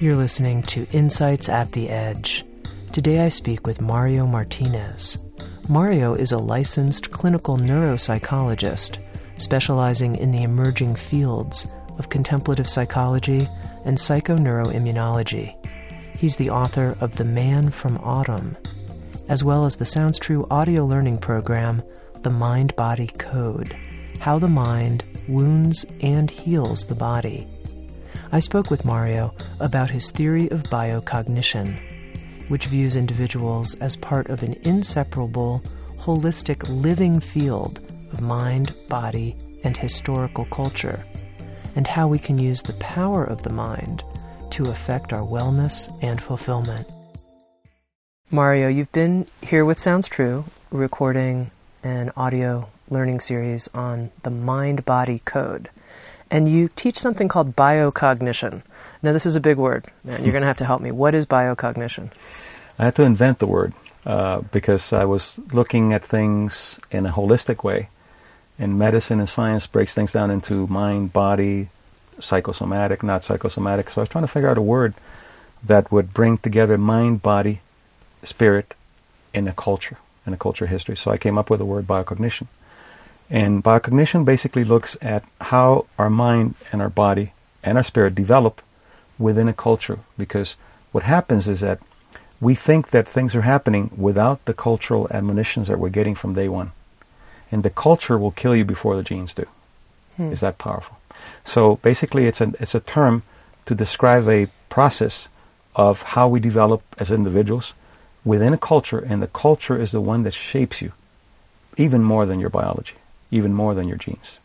You're listening to Insights at the Edge. Today I speak with Mario Martinez. Mario is a licensed clinical neuropsychologist specializing in the emerging fields of contemplative psychology and psychoneuroimmunology. He's the author of The Man from Autumn, as well as the Sounds True audio learning program, The Mind Body Code How the Mind Wounds and Heals the Body. I spoke with Mario about his theory of biocognition, which views individuals as part of an inseparable, holistic living field of mind, body, and historical culture, and how we can use the power of the mind to affect our wellness and fulfillment. Mario, you've been here with Sounds True, recording an audio learning series on the mind body code and you teach something called biocognition. Now, this is a big word, and you're going to have to help me. What is biocognition? I had to invent the word uh, because I was looking at things in a holistic way. And medicine and science breaks things down into mind, body, psychosomatic, not psychosomatic. So I was trying to figure out a word that would bring together mind, body, spirit in a culture, in a culture history. So I came up with the word biocognition. And biocognition basically looks at how our mind and our body and our spirit develop within a culture. Because what happens is that we think that things are happening without the cultural admonitions that we're getting from day one. And the culture will kill you before the genes do. Hmm. Is that powerful? So basically, it's a, it's a term to describe a process of how we develop as individuals within a culture, and the culture is the one that shapes you even more than your biology even more than your genes.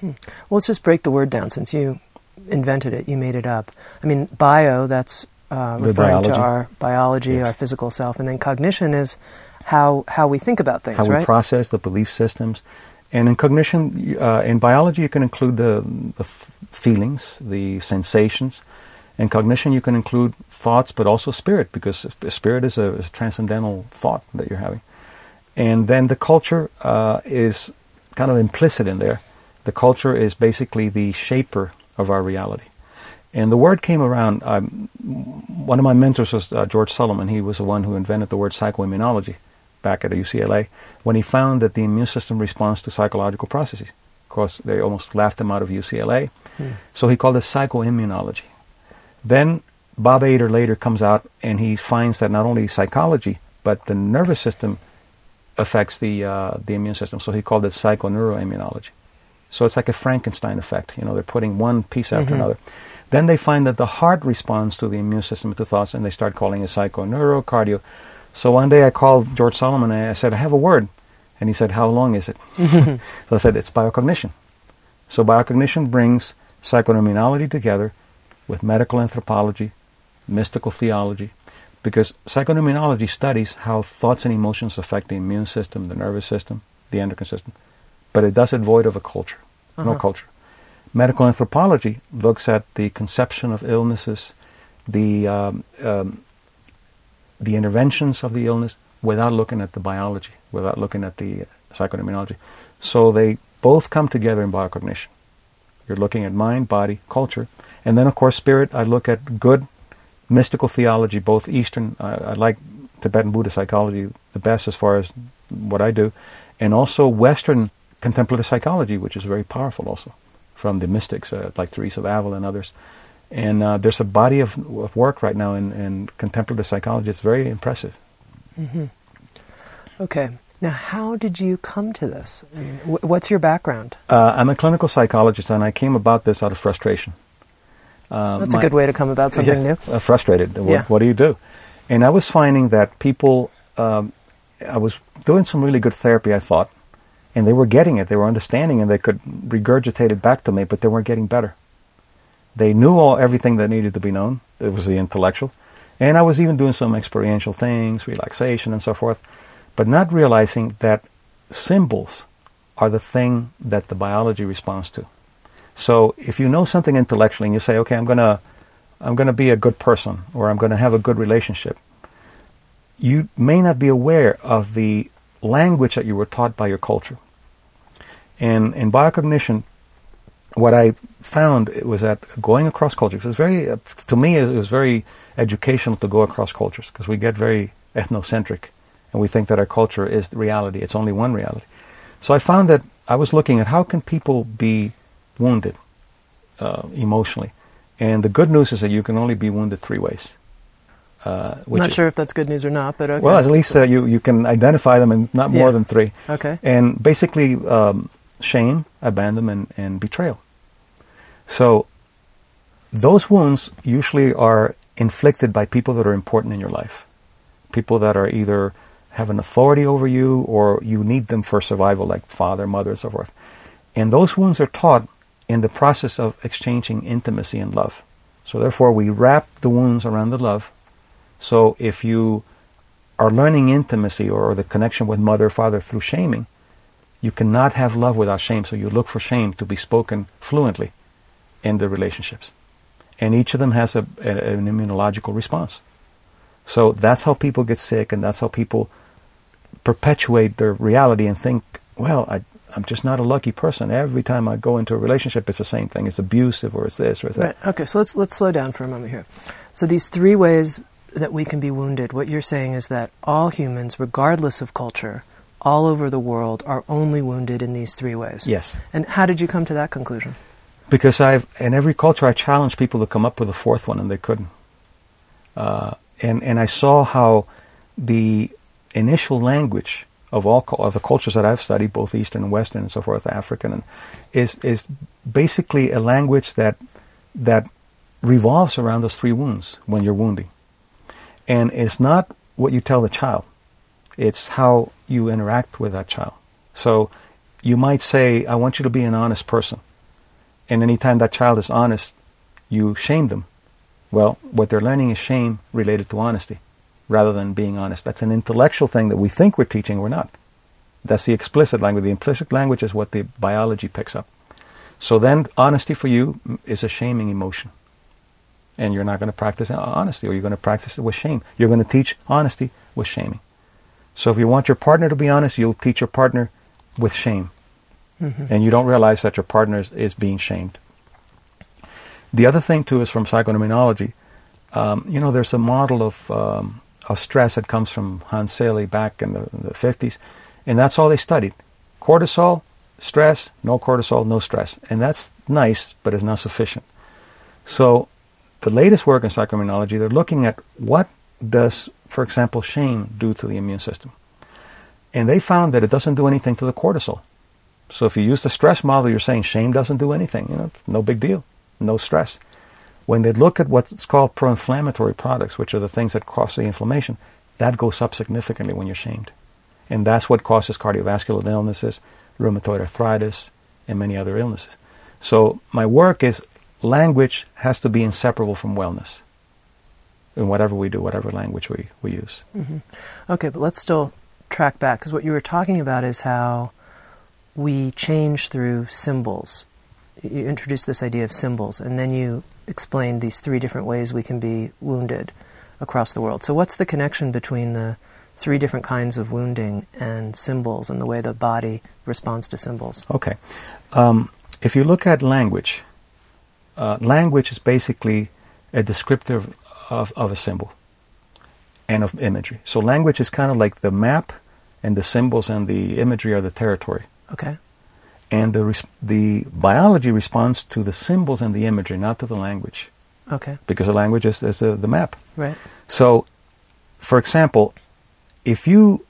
Hmm. Well, let's just break the word down since you invented it, you made it up. I mean, bio, that's uh, referring to our biology, yes. our physical self, and then cognition is how, how we think about things, how right? we process the belief systems. And in cognition, uh, in biology, you can include the, the f- feelings, the sensations. In cognition, you can include thoughts, but also spirit, because spirit is a, is a transcendental thought that you're having. And then the culture uh, is kind of implicit in there. The culture is basically the shaper of our reality. And the word came around. Um, one of my mentors was uh, George Solomon. He was the one who invented the word psychoimmunology back at UCLA when he found that the immune system responds to psychological processes. Of course, they almost laughed him out of UCLA. Hmm. So he called it psychoimmunology. Then Bob Ader later comes out and he finds that not only psychology, but the nervous system affects the uh, the immune system. So he called it psychoneuroimmunology. So it's like a Frankenstein effect. You know, they're putting one piece after mm-hmm. another. Then they find that the heart responds to the immune system to thoughts, and they start calling it psychoneurocardio. So one day I called George Solomon and I said, I have a word. And he said, How long is it? so I said, It's biocognition. So biocognition brings psychoneuroimmunology together with medical anthropology, mystical theology, because psychoneuroimmunology studies how thoughts and emotions affect the immune system, the nervous system, the endocrine system, but it does it void of a culture, uh-huh. no culture. Medical anthropology looks at the conception of illnesses, the um, um, the interventions of the illness without looking at the biology, without looking at the psychoneuroimmunology. So they both come together in biocognition. You're looking at mind, body, culture, and then of course spirit. I look at good mystical theology, both Eastern, uh, I like Tibetan Buddhist psychology the best as far as what I do, and also Western contemplative psychology, which is very powerful also from the mystics uh, like Teresa of Avila and others. And uh, there's a body of, of, work right now in, in contemplative psychology. It's very impressive. Mm-hmm. Okay. Now, how did you come to this? I mean, wh- what's your background? Uh, I'm a clinical psychologist, and I came about this out of frustration. Um, That's my, a good way to come about something yeah, new. Uh, frustrated. What, yeah. what, do you do? And I was finding that people, um, I was doing some really good therapy, I thought, and they were getting it, they were understanding, and they could regurgitate it back to me, but they weren't getting better. They knew all everything that needed to be known, It was the intellectual. And I was even doing some experiential things, relaxation and so forth, but not realizing that symbols are the thing that the biology responds to. So if you know something intellectually and you say, okay, I'm going to I'm going to be a good person or I'm going to have a good relationship, you may not be aware of the language that you were taught by your culture. And in biocognition, what I found was that going across cultures is very, to me, it was very educational to go across cultures because we get very ethnocentric and we think that our culture is the reality. It's only one reality. So I found that I was looking at how can people be wounded uh, emotionally, and the good news is that you can only be wounded three ways. Uh, not sure if that's good news or not, but okay. Well, at least uh, you you can identify them in not more yeah. than three. Okay. And basically, um, shame, abandonment, and betrayal. So, those wounds usually are inflicted by people that are important in your life, people that are either have an authority over you or you need them for survival, like father, mother, and so forth. And those wounds are taught in the process of exchanging intimacy and love. So therefore, we wrap the wounds around the love. So if you are learning intimacy or the connection with mother, father through shaming, you cannot have love without shame. So you look for shame to be spoken fluently in the relationships. And each of them has a, a, an immunological response. So that's how people get sick, and that's how people perpetuate their reality and think, well, I, I'm just not a lucky person. Every time I go into a relationship, it's the same thing. It's abusive, or it's this, or it's that. Right. Okay. So let's let's slow down for a moment here. So these three ways that we can be wounded. What you're saying is that all humans, regardless of culture, all over the world, are only wounded in these three ways. Yes. And how did you come to that conclusion? Because I've in every culture I challenged people to come up with a fourth one, and they couldn't. Uh, and and I saw how the initial language of all of the cultures that I've studied, both Eastern and Western and so forth, African, and is is basically a language that that revolves around those three wounds when you're wounding, and it's not what you tell the child; it's how you interact with that child. So you might say, "I want you to be an honest person," and anytime that child is honest, you shame them. Well, what they're learning is shame related to honesty rather than being honest. That's an intellectual thing that we think we're teaching, we're not. That's the explicit language. The implicit language is what the biology picks up. So then, honesty for you is a shaming emotion. And you're not going to practice honesty, or you're going to practice it with shame. You're going to teach honesty with shaming. So if you want your partner to be honest, you'll teach your partner with shame. Mm-hmm. And you don't realize that your partner is, is, being shamed. The other thing, too, is from psychoneuroimmunology. Um, you know, there's a model of um, of stress that comes from Hans Selye back in the, in the 50s. And that's all they studied. Cortisol, stress, no cortisol, no stress. And that's nice, but it's not sufficient. So the latest work in psychoneuroimmunology, they're looking at what does, for example, shame do to the immune system. And they found that it doesn't do anything to the cortisol. So if you use the stress model, you're saying shame doesn't do anything. You know, no big deal, no stress. When they look at what's called pro-inflammatory products, which are the things that cause the inflammation, that goes up significantly when you're shamed. And that's what causes cardiovascular illnesses, rheumatoid arthritis, and many other illnesses. So my work is language has to be inseparable from wellness in whatever we do, whatever language we, we use. Mm-hmm. Okay, but let's still track back because what you were talking about is how we change through symbols. You introduced this idea of symbols, and then you explained these three different ways we can be wounded across the world. So, what's the connection between the three different kinds of wounding and symbols and the way the body responds to symbols? Okay. Um, if you look at language, uh, language is basically a descriptor of, of a symbol and of imagery. So, language is kind of like the map, and the symbols and the imagery are the territory. Okay and the res- the biology responds to the symbols and the imagery, not to the language. Okay. Because the language is, is the, the map. Right. So, for example, if you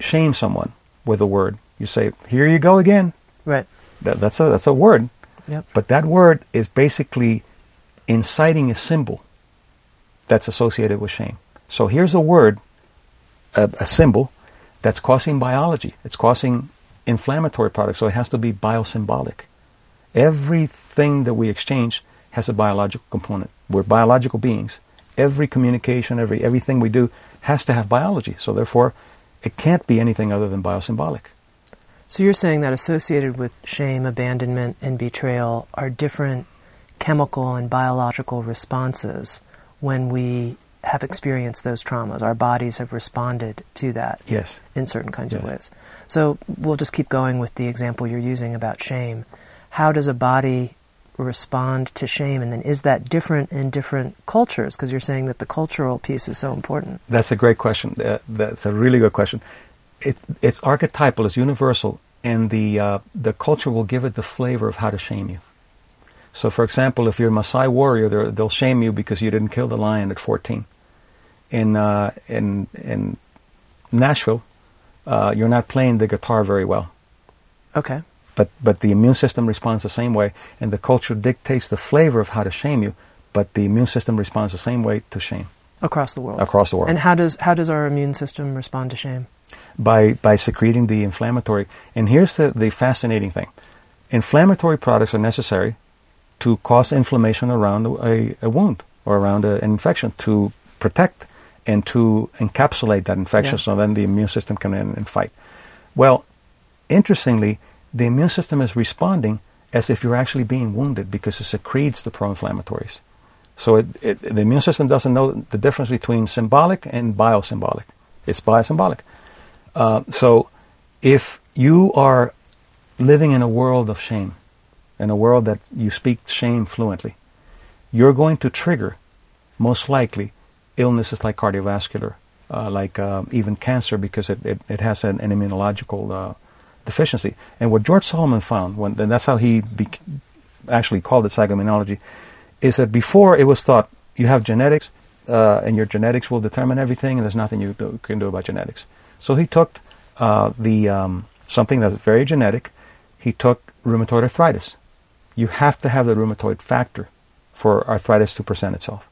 shame someone with a word, you say, "Here you go again." Right. That, that's a that's a word. Yep. But that word is basically inciting a symbol that's associated with shame. So here's a word, a, a symbol, that's causing biology. It's causing inflammatory product, so it has to be biosymbolic. Everything that we exchange has a biological component. We're biological beings. Every communication, every everything we do has to have biology. So therefore, it can't be anything other than biosymbolic. So you're saying that associated with shame, abandonment, and betrayal are different chemical and biological responses when we have experienced those traumas. Our bodies have responded to that Yes. in certain kinds of ways. So we'll just keep going with the example you're using about shame. How does a body respond to shame? And then is that different in different cultures? Because you're saying that the cultural piece is so important. That's a great question. Uh, that's a really good question. It, it's archetypal, it's universal, and the, uh, the culture will give it the flavor of how to shame you. So, for example, if you're a Maasai warrior, they'll shame you because you didn't kill the lion at 14. In, uh, in, in Nashville, uh, you're not playing the guitar very well. Okay. But, but the immune system responds the same way, and the culture dictates the flavor of how to shame you, but the immune system responds the same way to shame Across the world. across the world. And how does how does our immune system respond to shame? by by secreting the inflammatory. And here's the, the fascinating thing: inflammatory products are necessary to cause inflammation around a, a wound or around a, an infection to protect and to encapsulate that infection, Yeah. so then the immune system can in and fight. Well, interestingly, the immune system is responding as if you're actually being wounded because it secretes the pro-inflammatories. So it, it, the immune system doesn't know the difference between symbolic and biosymbolic. It's biosymbolic. Uh, so if you are living in a world of shame, in a world that you speak shame fluently, you're going to trigger, most likely, illnesses like cardiovascular, uh, like uh, even cancer, because it, it, it has an, an immunological uh, deficiency. And what George Solomon found, when, and that's how he bec actually called it psychoimmunology, is that before it was thought you have genetics, uh, and your genetics will determine everything, and there's nothing you do, can do about genetics. So he took uh, the um, something that's very genetic. He took rheumatoid arthritis. You have to have the rheumatoid factor for arthritis to present itself.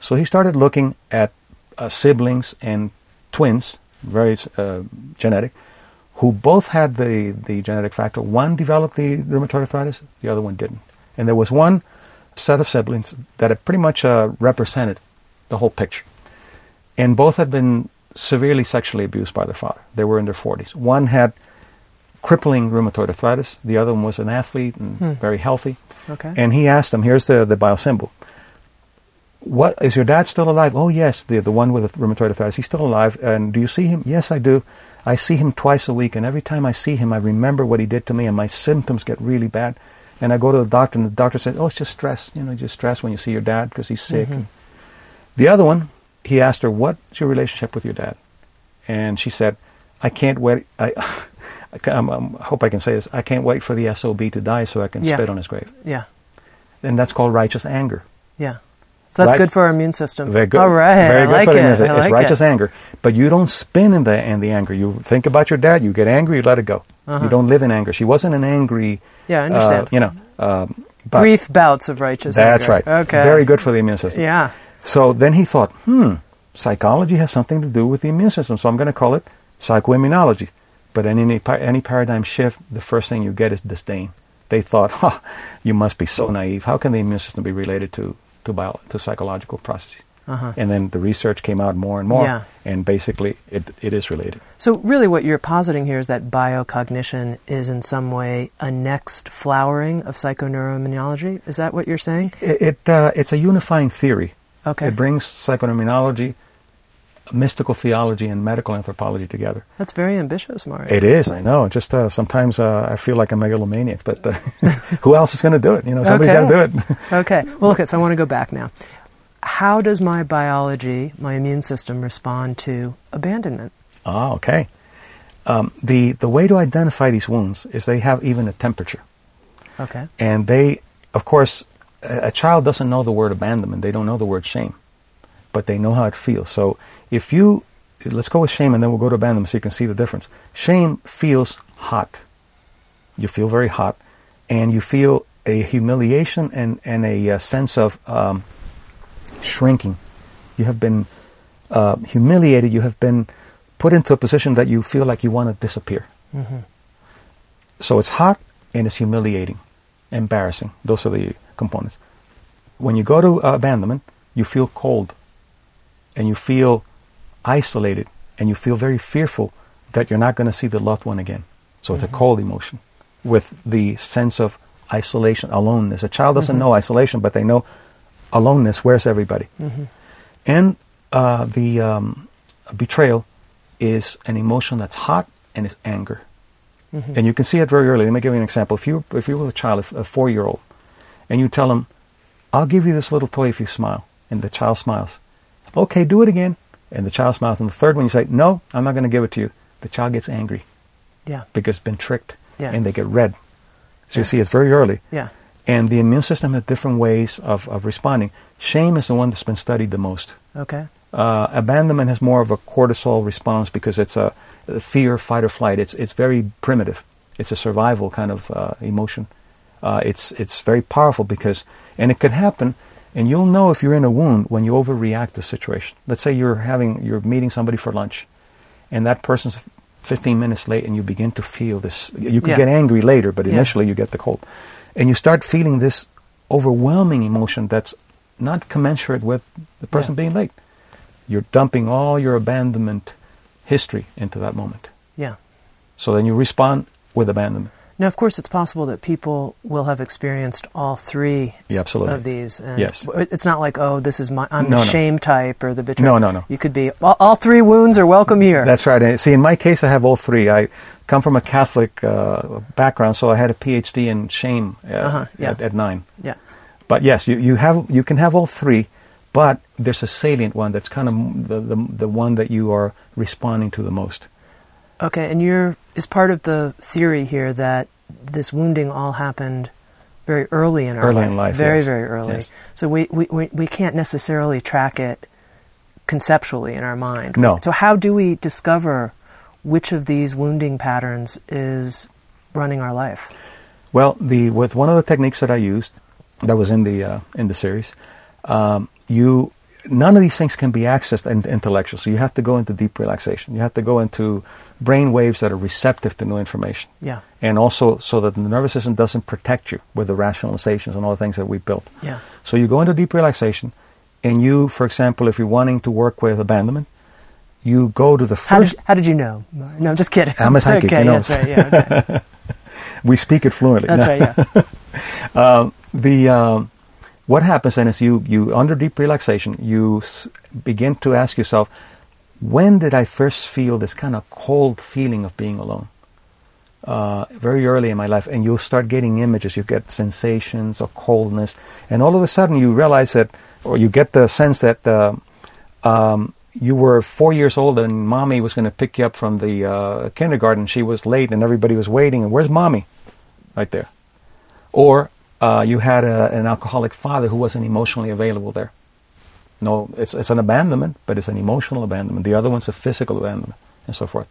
So he started looking at uh, siblings and twins, very uh, genetic, who both had the, the genetic factor. One developed the rheumatoid arthritis, the other one didn't. And there was one set of siblings that had pretty much uh, represented the whole picture. And both had been severely sexually abused by their father. They were in their 40s. One had crippling rheumatoid arthritis, the other one was an athlete and Hmm. very healthy. Okay. And he asked them, here's the, the biosymbol. What is your dad still alive? Oh yes, the the one with the rheumatoid arthritis. He's still alive. And do you see him? Yes, I do. I see him twice a week, and every time I see him, I remember what he did to me, and my symptoms get really bad. And I go to the doctor, and the doctor says, "Oh, it's just stress. You know, just stress when you see your dad because he's sick." Mhm. The other one, he asked her, "What's your relationship with your dad?" And she said, "I can't wait. I, I, I'm- I hope I can say this. I can't wait for the sob to die so I can Yeah. spit on his grave." yeah. And that's called righteous anger. Yeah. So that's Right. good for our immune system. Very good. All right. Very good like for the it. immune system. It's like righteous it. anger. But you don't spin in the in the anger. You think about your dad, you get angry, you let it go. Uh-huh. You don't live in anger. She wasn't an angry Yeah, I uh, understand. you know. Um, but Brief bouts of righteous anger. that's anger. right. Okay. Very good for the immune system. Yeah. So then he thought, hmm, psychology has something to do with the immune system. So I'm going to call it psychoimmunology. But in any, any paradigm shift, the first thing you get is disdain. They thought, ha, you must be so naive. How can the immune system be related to, to, bio, to psychological processes? Uh-huh. And then the research came out more and more, Yeah. and basically it, it is related. So really what you're positing here is that biocognition is in some way a next flowering of psychoneuroimmunology. Is that what you're saying? It, it uh, it's a unifying theory. Okay. It brings psychoneuroimmunology, mystical theology, and medical anthropology together. That's very ambitious, Mario. It is, I know. Just uh, sometimes uh, I feel like a megalomaniac, but uh, who else is going to do it? You know, somebody's Okay. got to do it. Okay. Well, okay, so I want to go back now. How does my biology, my immune system, respond to abandonment? ah, okay. Um, the the way to identify these wounds is they have even a temperature, Okay. and they, of course, a, a child doesn't know the word abandonment. They don't know the word shame, but they know how it feels. So if you let's go with shame, and then we'll go to abandonment, so you can see the difference. Shame feels hot. You feel very hot, and you feel a humiliation and and a, uh sense of um, shrinking. You have been uh, humiliated. You have been put into a position that you feel like you want to disappear. hmm So it's hot and it's humiliating, embarrassing. Those are the components. when you go to uh, abandonment, you feel cold and you feel isolated and you feel very fearful that you're not going to see the loved one again. So it's Mm-hmm. a cold emotion with the sense of isolation, aloneness. A child doesn't Mm-hmm. know isolation, but they know aloneness. Where's everybody? Mm-hmm. And uh, the um, betrayal is an emotion that's hot and is anger. Mm-hmm. And you can see it very early. Let me give you an example. If you if you're with a child, a four year old, and you tell him, "I'll give you this little toy if you smile," and the child smiles, "Okay, do it again," and the child smiles. And the third one, you say, "No, I'm not going to give it to you." The child gets angry Yeah. because it's been tricked, Yeah. and they get red. So you see, it's very early. Yeah. And the immune system has different ways of, of responding. Shame is the one that's been studied the most. Okay. Uh, abandonment has more of a cortisol response because it's a, a fear, fight, or flight. It's it's very primitive. It's a survival kind of uh, emotion. Uh, it's it's very powerful because, and it could happen, and you'll know if you're in a wound when you overreact to a situation. Let's say you're having you're meeting somebody for lunch, and that person's 15 minutes late, and you begin to feel this. You can Yeah. get angry later, but Yeah. initially you get the cold, and you start feeling this overwhelming emotion that's not commensurate with the person Yeah. being late. You're dumping all your abandonment history into that moment. Yeah. So then you respond with abandonment. Now, of course, it's possible that people will have experienced all three Yeah, absolutely. of these. And Yes. It's not like, oh, this is my, I'm No, the no. shame type or the betrayal. No, no, no. You could be, all, all three wounds are welcome here. That's right. And see, in my case, I have all three. I come from a Catholic uh, background, so I had a PhD in shame uh, Uh-huh, yeah. at, at nine. yeah. But yes, you, you have you can have all three, but there's a salient one that's kind of the, the the one that you are responding to the most. Okay, and you're, is part of the theory here that this wounding all happened very early in our Early life. in life, Very, yes. very early. Yes. So we, we, we, we can't necessarily track it conceptually in our mind. No. So how do we discover which of these wounding patterns is running our life? Well, the with one of the techniques that I used, that was in the uh, in the series, um, you none of these things can be accessed in, intellectual. So you have to go into deep relaxation. You have to go into brain waves that are receptive to new information, Yeah. and also so that the nervous system doesn't protect you with the rationalizations and all the things that we built. Yeah. So you go into deep relaxation, and you, for example, if you're wanting to work with abandonment, you go to the How first. did, how did you know? No, I'm just kidding. I'm a psychic, Okay, you know. that's right. Yeah, okay. we speak it fluently. That's No. right. Yeah. Um, the um, what happens then is you you under deep relaxation you s- begin to ask yourself when did I first feel this kind of cold feeling of being alone? Uh, very early in my life and you'll start getting images. You get sensations of coldness and all of a sudden you realize that or you get the sense that uh, um, you were four years old and mommy was going to pick you up from the uh, kindergarten. She was late and everybody was waiting. And where's mommy? Right there. Or uh, you had a, an alcoholic father who wasn't emotionally available there. No, it's, it's an abandonment, but it's an emotional abandonment. The other one's a physical abandonment, and so forth.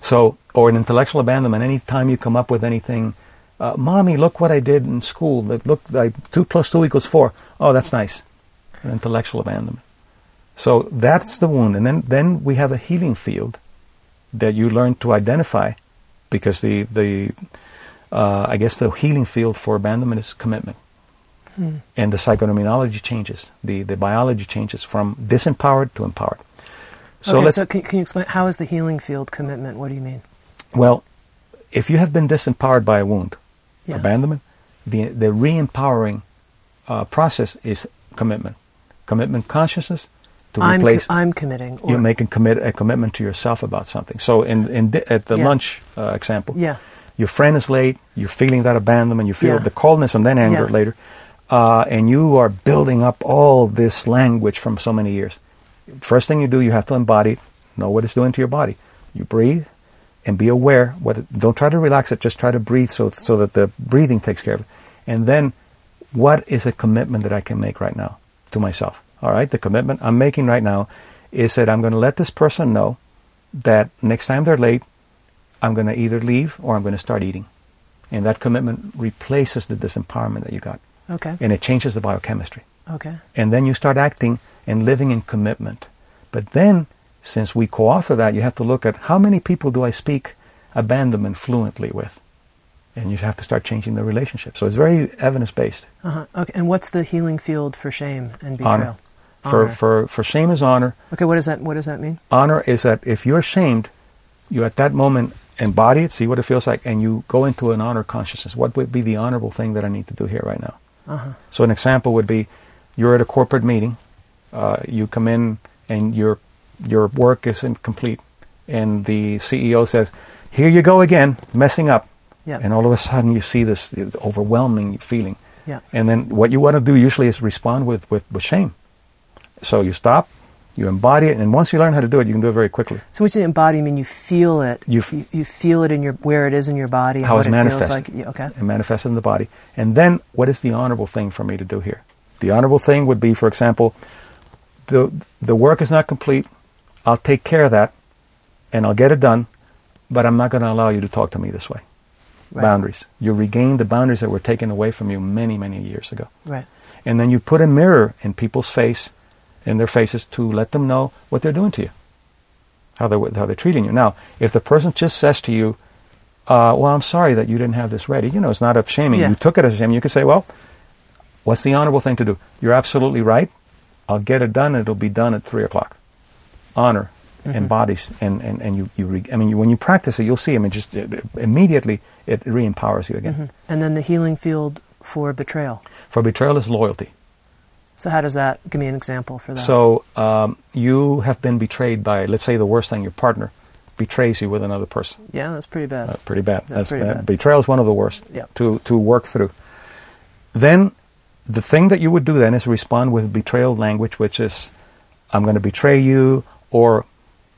So, or an intellectual abandonment. Anytime you come up with anything, uh, mommy, look what I did in school. Look, I, two plus two equals four. Oh, that's nice. An intellectual abandonment. So that's the wound, and then then we have a healing field that you learn to identify, because the the uh, I guess the healing field for abandonment is commitment. Hmm. And the psychonominology changes. The, the biology changes from disempowered to empowered. So okay, so can, can you explain how is the healing field commitment? What do you mean? well, if you have been disempowered by a wound, Yeah. abandonment, the, the re-empowering uh, process is commitment. Commitment consciousness to I'm, co- I'm committing. Or, you make a, commit, a commitment to yourself about something. So in, in di- at the Yeah. lunch uh, example, Yeah. Your friend is late, you're feeling that abandonment, you feel Yeah. the coldness and then anger Yeah. later, uh, and you are building up all this language from so many years. First thing you do, you have to embody it, know what it's doing to your body. You breathe and be aware. What it, don't try to relax it, just try to breathe so, so that the breathing takes care of it. And then, what is a commitment that I can make right now to myself? All right, the commitment I'm making right now is that I'm going to let this person know that next time they're late, I'm going to either leave or I'm going to start eating. And that commitment replaces the disempowerment that you got. Okay. And it changes the biochemistry. Okay. And then you start acting and living in commitment. But then, since we co author that, you have to look at how many people do I speak abandonment fluently with? and you have to start changing the relationship. So it's very evidence based. Uh-huh. Okay. And what's the healing field for shame and betrayal? Honor. For, for, for shame is honor. Okay, what does that what does that mean? Honor is that if you're shamed, you at that moment embody it, see what it feels like, and you go into an honor consciousness. What would be the honorable thing that I need to do here right now? Uh-huh. So an example would be, you're at a corporate meeting, uh, you come in and your your work isn't complete, and the CEO says, "Here you go again, messing up," Yeah. and all of a sudden you see this overwhelming feeling, Yeah. and then what you want to do usually is respond with, with, with shame. So you stop, you embody it, and once you learn how to do it, you can do it very quickly. So say embody, mean you feel it. You f- you, feel it in your where it is in your body. How it's it feels manifested. like. Yeah, okay. and manifested in the body. And then, what is the honorable thing for me to do here? The honorable thing would be, for example, the the work is not complete. I'll take care of that, and I'll get it done. But I'm not going to allow you to talk to me this way. Right. Boundaries. You regain the boundaries that were taken away from you many, many years ago. Right. And then you put a mirror in people's face, in their faces, to let them know what they're doing to you, how they're how they're treating you. Now, if the person just says to you, uh, "Well, I'm sorry that you didn't have this ready," you know, it's not a shaming. Yeah. You took it as a shame. You could say, "Well, what's the honorable thing to do? You're absolutely right. I'll get it done. It'll be done at three o'clock." Honor Mm-hmm. embodies, and and and you you. Re- I mean, you, when you practice it, you'll see. I mean, just it, immediately it re-empowers you again. Mhm. And then the healing field for betrayal. For betrayal is loyalty. So how does that? Give me an example for that. So um, you have been betrayed by, let's say, the worst thing, your partner betrays you with another person. yeah, that's pretty bad. Uh, pretty bad. That's pretty bad. Betrayal is one of the worst Yeah. to to work through. Then, the thing that you would do then is respond with betrayal language, which is, "I'm going to betray you," or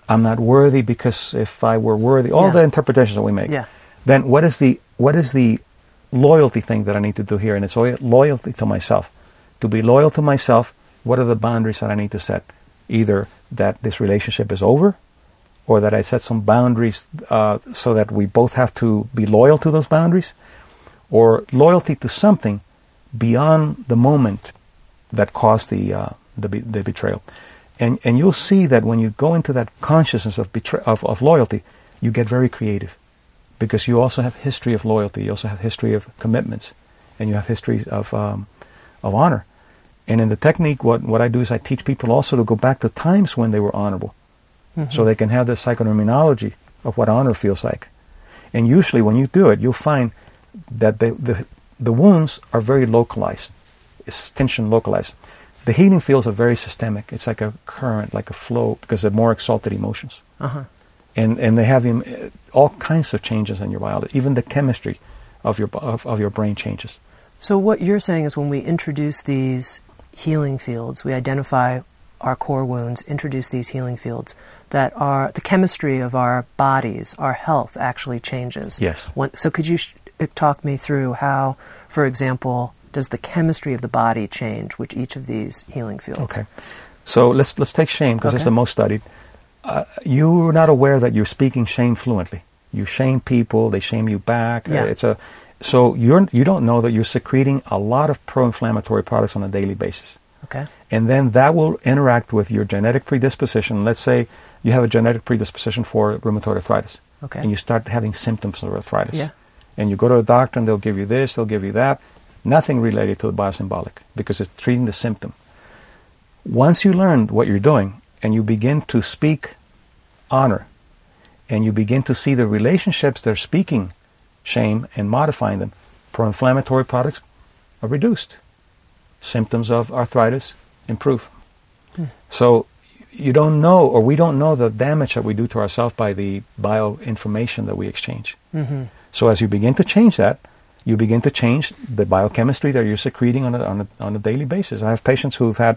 "I'm not worthy because if I were worthy," all Yeah. the interpretations that we make. Yeah. Then, what is the what is the loyalty thing that I need to do here? And it's loyalty to myself. To be loyal to myself, what are the boundaries that I need to set? Either that this relationship is over, or that I set some boundaries uh, so that we both have to be loyal to those boundaries, or loyalty to something beyond the moment that caused the uh, the, the betrayal. And and you'll see that when you go into that consciousness of, betray- of of loyalty, you get very creative, because you also have history of loyalty, you also have history of commitments, and you have history of um, of honor. And in the technique, what what I do is I teach people also to go back to times when they were honorable so they can have the psychoterminology of what honor feels like. And usually, when you do it, you'll find that the, the, the wounds are very localized, it's tension localized. The healing feels are very systemic. It's like a current, like a flow, because they're more exalted emotions. Uh-huh. And, and they have um, all kinds of changes in your biology. Even the chemistry of your, of, of your brain changes. So what you're saying is when we introduce these healing fields, we identify our core wounds, introduce these healing fields, that are the chemistry of our bodies, our health actually changes. Yes. When, so could you sh- uh, talk me through how, for example, does the chemistry of the body change with each of these healing fields? Okay. So let's let's take shame because it's the most studied. Uh, you're not aware that you're speaking shame fluently. You shame people; they shame you back. Uh, Yeah. it's a so you're you don't know that you're secreting a lot of pro-inflammatory products on a daily basis, Okay. and then that will interact with your genetic predisposition. Let's say you have a genetic predisposition for rheumatoid arthritis, Okay. and you start having symptoms of arthritis. Yeah. And you go to a doctor, and they'll give you this, they'll give you that. Nothing related to the biosymbolic because it's treating the symptom once you learn what you're doing and you begin to speak honor and you begin to see the relationships they're speaking shame and modifying them, pro inflammatory products are reduced. Symptoms of arthritis improve. So you don't know, or we don't know the damage that we do to ourselves by the bioinformation that we exchange. Mm-hmm. So as you begin to change that, you begin to change the biochemistry that you're secreting on a, on a, on a daily basis. I have patients who've had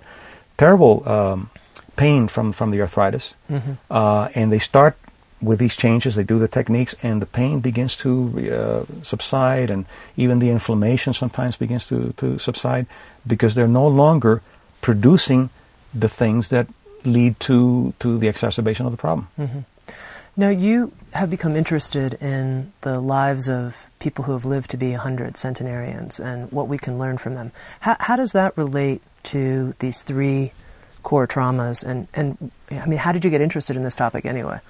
terrible um, pain from, from the arthritis, Mm-hmm. uh, and they start with these changes. They do the techniques, and the pain begins to uh, subside, and even the inflammation sometimes begins to, to subside because they're no longer producing the things that lead to, to the exacerbation of the problem. Mm-hmm. Now, you have become interested in the lives of people who have lived to be 100 centenarians and what we can learn from them. How, how does that relate to these three core traumas? And, and, I mean, how did you get interested in this topic anyway?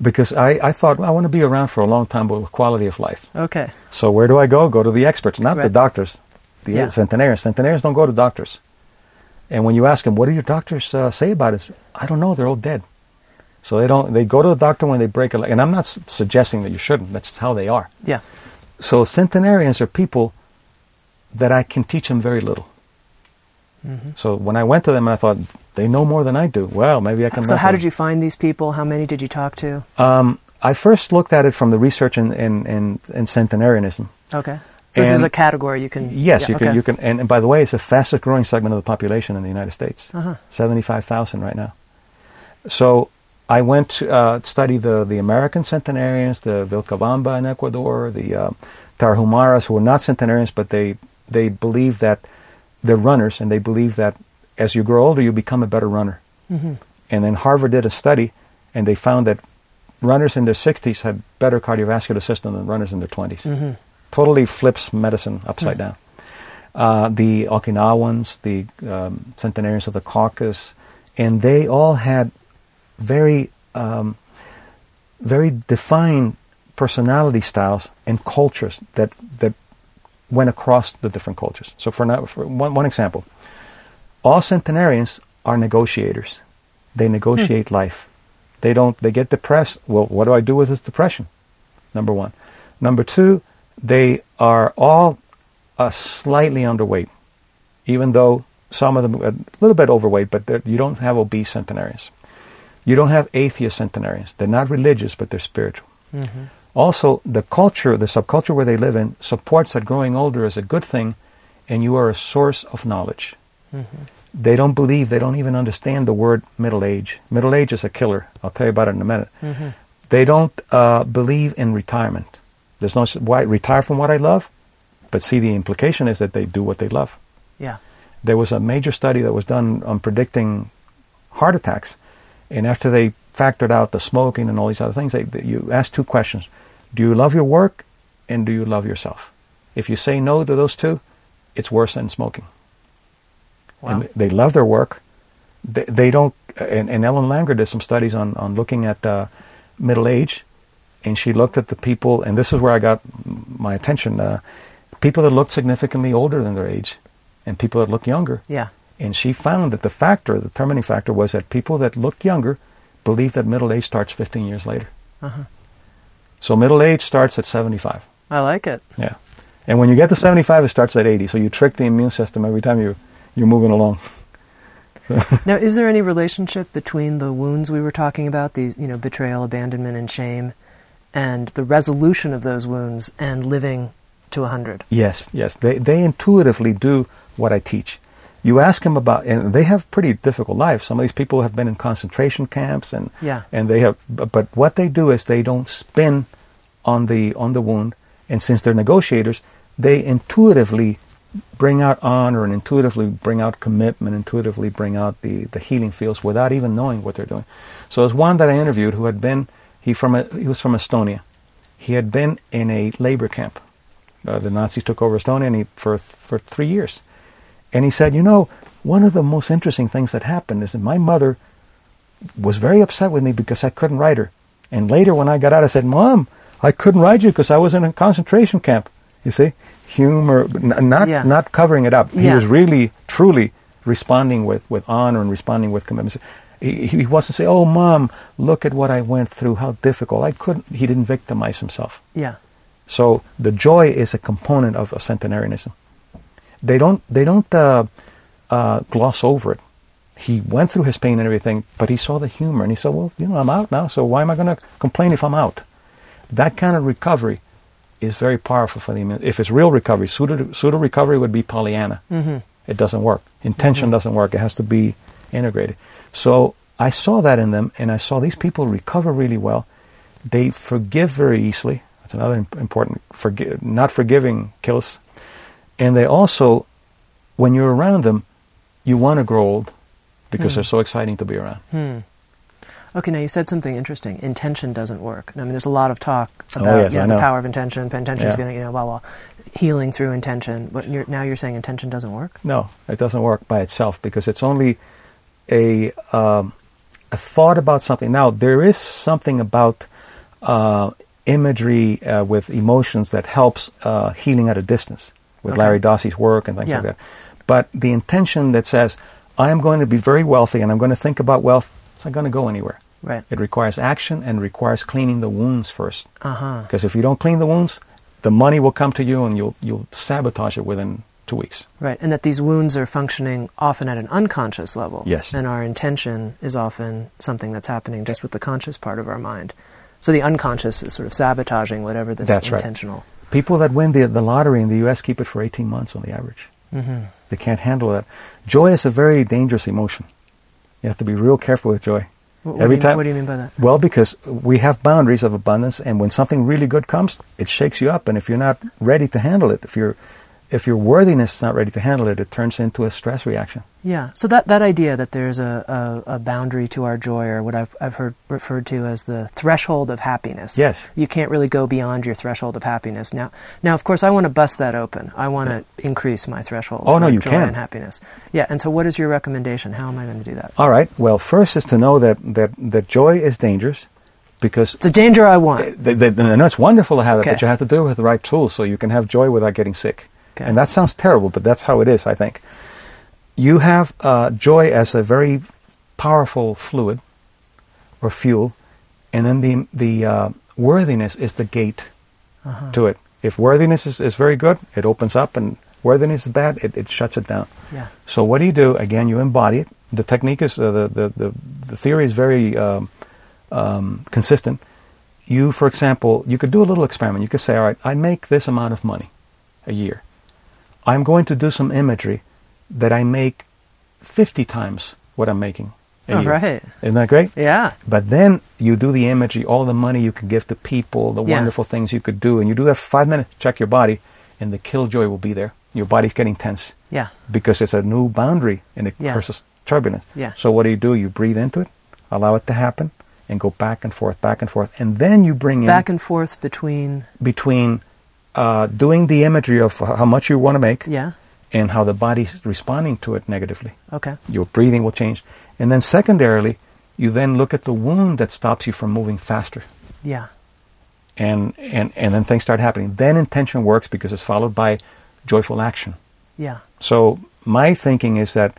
Because I, I thought well, I want to be around for a long time, but with quality of life. Okay. So where do I go? Go to the experts, not the Right. doctors. The Yeah. centenarians. Centenarians don't go to doctors. And when you ask them, what do your doctors uh, say about it? I don't know. They're all dead. So they don't. They go to the doctor when they break a leg. And I'm not s- suggesting that you shouldn't. That's how they are. Yeah. So centenarians are people that I can teach them very little. Mm-hmm. So when I went to them, I thought they know more than I do. Well, maybe I can. So how from did you find these people? How many did you talk to? Um, I first looked at it from the research in in, in, in centenarianism. Okay. So this is a category you can. Yes, yeah, you can. okay. You can. And, and by the way, it's the fastest growing segment of the population in the United States. Uh-huh. Seventy-five thousand right now. So I went to uh, study the the American centenarians, the Vilcabamba in Ecuador, the uh, Tarahumaras, who are not centenarians, but they they believe that they're runners, and they believe that as you grow older, you become a better runner. Mhm. And then Harvard did a study, and they found that runners in their 60s had better cardiovascular system than runners in their 20s. Mhm. Totally flips medicine upside Hmm. down. Uh, the Okinawans, the um, centenarians of the Caucasus, and they all had very, um, very defined personality styles and cultures that that went across the different cultures. So, for, now, for one, one example, all centenarians are negotiators. They negotiate life. They don't. They get depressed. Well, what do I do with this depression? Number one. Number two, they are all uh, slightly underweight, even though some of them are a little bit overweight. But you don't have obese centenarians. You don't have atheist centenarians. They're not religious, but they're spiritual. Mhm. Also, the culture, the subculture where they live in, supports that growing older is a good thing, and you are a source of knowledge. Mhm. They don't believe, they don't even understand the word middle age. Middle age is a killer. I'll tell you about it in a minute. Mhm. They don't uh, believe in retirement. There's no why retire from what I love, but see the implication is that they do what they love. Yeah. There was a major study that was done on predicting heart attacks, and after they factored out the smoking and all these other things, they, they- you ask two questions: Do you love your work, and do you love yourself? If you say no to those two, it's worse than smoking. Wow. And they love their work. They, they don't. And, and Ellen Langer did some studies on on looking at uh, middle age, and she looked at the people, and this is where I got my attention. Uh, people that looked significantly older than their age, and people that look younger. yeah. And she found that the factor, the determining factor, was that people that looked younger believe that middle age starts 15 years later. Uh-huh. So middle age starts at 75. I like it. Yeah. And when you get to 75, it starts at 80. So you trick the immune system every time you, you're moving along. Now, is there any relationship between the wounds we were talking about, these, you know, betrayal, abandonment, and shame, and the resolution of those wounds and living to 100? Yes, yes. They, they intuitively do what I teach. You ask them about, and they have pretty difficult lives. Some of these people have been in concentration camps, and Yeah. and they have. But but what they do is they don't spin on the on the wound, and since they're negotiators, they intuitively bring out honor and intuitively bring out commitment, intuitively bring out the the healing fields without even knowing what they're doing. So there's one that I interviewed who had been he from a, he was from Estonia. He had been in a labor camp. Uh, the Nazis took over Estonia and he, for for three years. And he said, you know, one of the most interesting things that happened is that my mother was very upset with me because I couldn't write her. And later, when I got out, I said, Mom, I couldn't write you because I was in a concentration camp. You see, humor, not Yeah. not covering it up. He Yeah. was really, truly responding with, with honor and responding with commitment. He, he wasn't saying, "Oh, Mom, look at what I went through. How difficult." I couldn't. He didn't victimize himself. Yeah. So the joy is a component of, of centenarianism. They don't they don't uh, uh, gloss over it. He went through his pain and everything, but he saw the humor and he said, "Well, you know, I'm out now, so why am I going to complain if I'm out?" That kind of recovery is very powerful for the immune. If it's real recovery, pseudo pseudo recovery would be Pollyanna. Mm-hmm. It doesn't work. Intention doesn't work. It has to be integrated. So I saw that in them, and I saw these people recover really well. They forgive very easily. That's another important. Forgi- not forgiving kills. And they also, when you're around them, you want to grow old because Hmm. they're so exciting to be around. Hmm. Okay, now you said something interesting. Intention doesn't work. I mean, there's a lot of talk Oh, about yes, you know, the power of intention. Intention's Yeah. going to, you know, blah blah. Healing through intention. But you're, now you're saying intention doesn't work. No, it doesn't work by itself because it's only a um, a thought about something. Now, there is something about uh, imagery uh, with emotions that helps uh, healing at a distance with Okay. Larry Dossey's work and things Yeah. like that. But the intention that says, I am going to be very wealthy and I'm going to think about wealth, it's not going to go anywhere. Right. It requires action and requires cleaning the wounds first. Uh huh. Because if you don't clean the wounds, the money will come to you and you'll, you'll sabotage it within two weeks. Right, and that these wounds are functioning often at an unconscious level. Yes. And our intention is often something that's happening just with the conscious part of our mind. So the unconscious is sort of sabotaging whatever this That's right. intentional. People that win the, the lottery in the U.S. keep it for 18 months on the average. Mm-hmm. They can't handle that. Joy is a very dangerous emotion. You have to be real careful with joy. What, Every do you, time- What do you mean by that? Well, because we have boundaries of abundance, and when something really good comes, it shakes you up. And if you're not ready to handle it, if your if your worthiness is not ready to handle it, it turns into a stress reaction. Yeah. So that, that idea that there's a, a, a boundary to our joy, or what I've, I've heard referred to as the threshold of happiness. Yes. You can't really go beyond your threshold of happiness. Now, now of course, I want to bust that open. I want to increase my threshold. Oh, no, you joy can. and happiness. Yeah. And so, what is your recommendation? How am I going to do that? All right. Well, first is to know that that, that joy is dangerous because It's a danger I want. th- th- and it's wonderful to have it, but you have to do it with the right tools so you can have joy without getting sick. Okay. And that sounds terrible, but that's how it is, I think. You have uh, joy as a very powerful fluid or fuel, and then the, the uh, worthiness is the gate Uh-huh. to it. If worthiness is, is very good, it opens up, and worthiness is bad, it, it shuts it down. Yeah. So what do you do? Again, you embody it. The technique is uh, the, the the the theory is very um, um, consistent. You, for example, you could do a little experiment. You could say, all right, I make this amount of money a year. I'm going to do some imagery that I make 50 times what I'm making All oh, year. right. Isn't that great? Yeah. But then you do the imagery, all the money you can give to people, the Yeah. wonderful things you could do, and you do that for five minutes, check your body, and the killjoy will be there. Your body's getting tense Yeah. because it's a new boundary and it Yeah. causes turbulence. Yeah. So what do you do? You breathe into it, allow it to happen, and go back and forth, back and forth, and then you bring in Back and forth between. between uh, doing the imagery of how much you want to make Yeah. and how the body's responding to it negatively. Okay. Your breathing will change, and then secondarily, you then look at the wound that stops you from moving faster. Yeah. And, and, and then things start happening. Then intention works because it's followed by joyful action. Yeah. So my thinking is that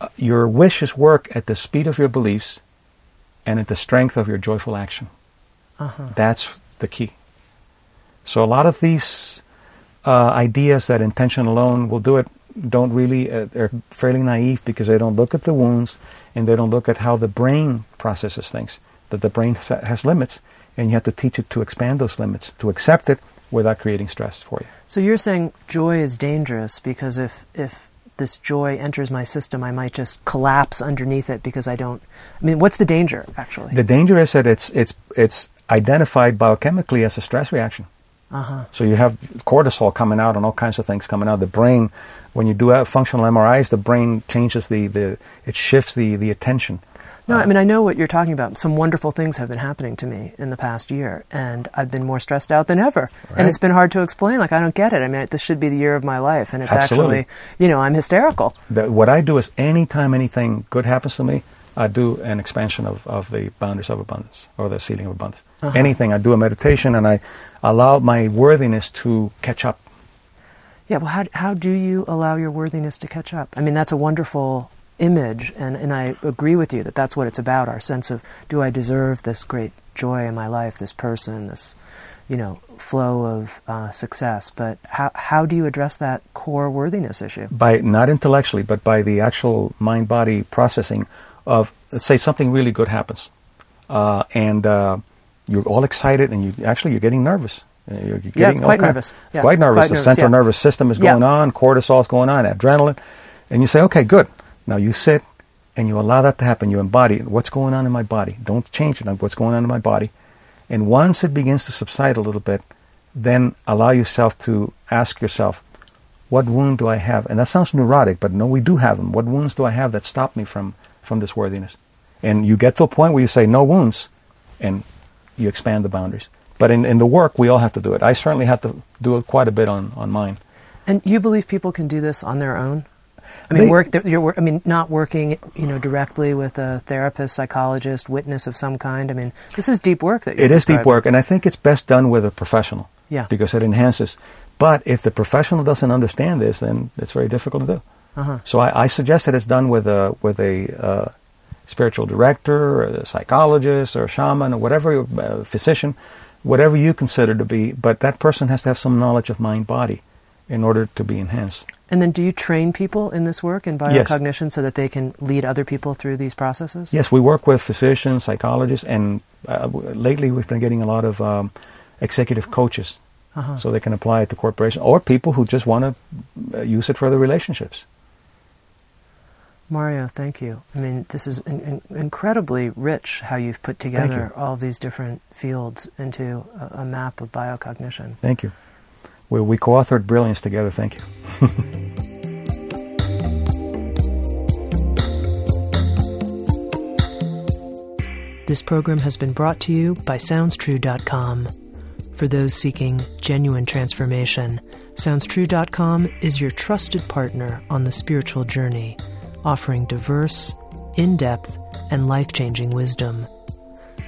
uh, your wishes work at the speed of your beliefs and at the strength of your joyful action. Uh huh. That's the key. So a lot of these uh, ideas that intention alone will do it don't really, uh, they're fairly naive because they don't look at the wounds and they don't look at how the brain processes things. That the brain has, has limits and you have to teach it to expand those limits, to accept it without creating stress for you. So you're saying joy is dangerous because if if this joy enters my system, I might just collapse underneath it because I don't. I mean, what's the danger actually? The danger is that it's, it's, it's identified biochemically as a stress reaction. Uh huh. So you have cortisol coming out and all kinds of things coming out. The brain, when you do functional MRIs, the brain changes the, the it shifts the, the attention. No, I mean I know what you're talking about. Some wonderful things have been happening to me in the past year, and I've been more stressed out than ever. Right. And it's been hard to explain. Like I don't get it. I mean, this should be the year of my life, and it's Absolutely. actually, you know, I'm hysterical. What I do is anytime anything good happens to me, I do an expansion of, of the boundaries of abundance or the ceiling of abundance. Uh-huh. Anything, I do a meditation and I allow my worthiness to catch up. Yeah. Well, how how do you allow your worthiness to catch up? I mean, that's a wonderful image, and and I agree with you that that's what it's about. Our sense of do I deserve this great joy in my life, this person, this you know flow of uh, success. But how how do you address that core worthiness issue? By not intellectually, but by the actual mind body processing of, let's say, something really good happens. Uh, and uh, you're all excited and you actually you're getting nervous. Uh, You're, you're Yeah, getting all quite nervous. Yeah, quite nervous. quite the nervous, central yeah. nervous system is Yeah. going on, cortisol is going on, adrenaline. And you say, okay, good. Now you sit and you allow that to happen. You embody it. What's going on in my body? Don't change it. What's going on in my body? And once it begins to subside a little bit, then allow yourself to ask yourself, what wound do I have? And that sounds neurotic, but no, we do have them. What wounds do I have that stop me from, from this worthiness? And you get to a point where you say, no wounds, and you expand the boundaries. But in, in the work, we all have to do it. I certainly have to do it quite a bit on, on mine. And you believe people can do this on their own? I mean, They- work. You're. I mean, not working. You know, directly with a therapist, psychologist, witness of some kind. I mean, this is deep work. That It is deep work, and I think it's best done with a professional. Yeah. Because it enhances. But if the professional doesn't understand this, then it's very difficult to do. Uh-huh. So I, I suggest that it's done with a with a uh, spiritual director, a psychologist, or a shaman, or whatever, uh, physician, whatever you consider to be. But that person has to have some knowledge of mind body in order to be enhanced. And then, do you train people in this work in Yes. biocognition so that they can lead other people through these processes? Yes, we work with physicians, psychologists, and uh, lately we've been getting a lot of um, executive coaches, Uh-huh. so they can apply it to corporations or people who just want to uh, use it for their relationships. Mario, thank you. I mean, this is in, in, incredibly rich how you've put together all of these different fields into a, a map of biocognition. Thank you. We, we co-authored Brilliance together. Thank you. This program has been brought to you by SoundsTrue.com. For those seeking genuine transformation, SoundsTrue.com is your trusted partner on the spiritual journey, offering diverse, in depth, and life changing wisdom.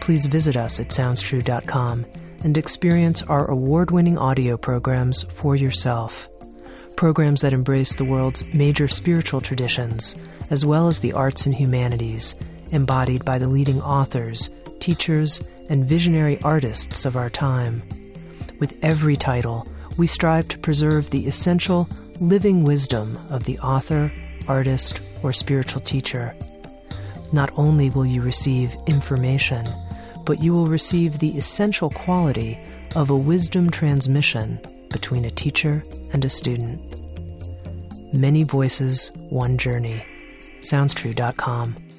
Please visit us at SoundsTrue.com and experience our award winning audio programs for yourself. Programs that embrace the world's major spiritual traditions, as well as the arts and humanities, embodied by the leading authors, teachers, and visionary artists of our time. With every title, we strive to preserve the essential living wisdom of the author, artist, or spiritual teacher. Not only will you receive information, but you will receive the essential quality of a wisdom transmission between a teacher and a student. Many voices, one journey. SoundsTrue.com.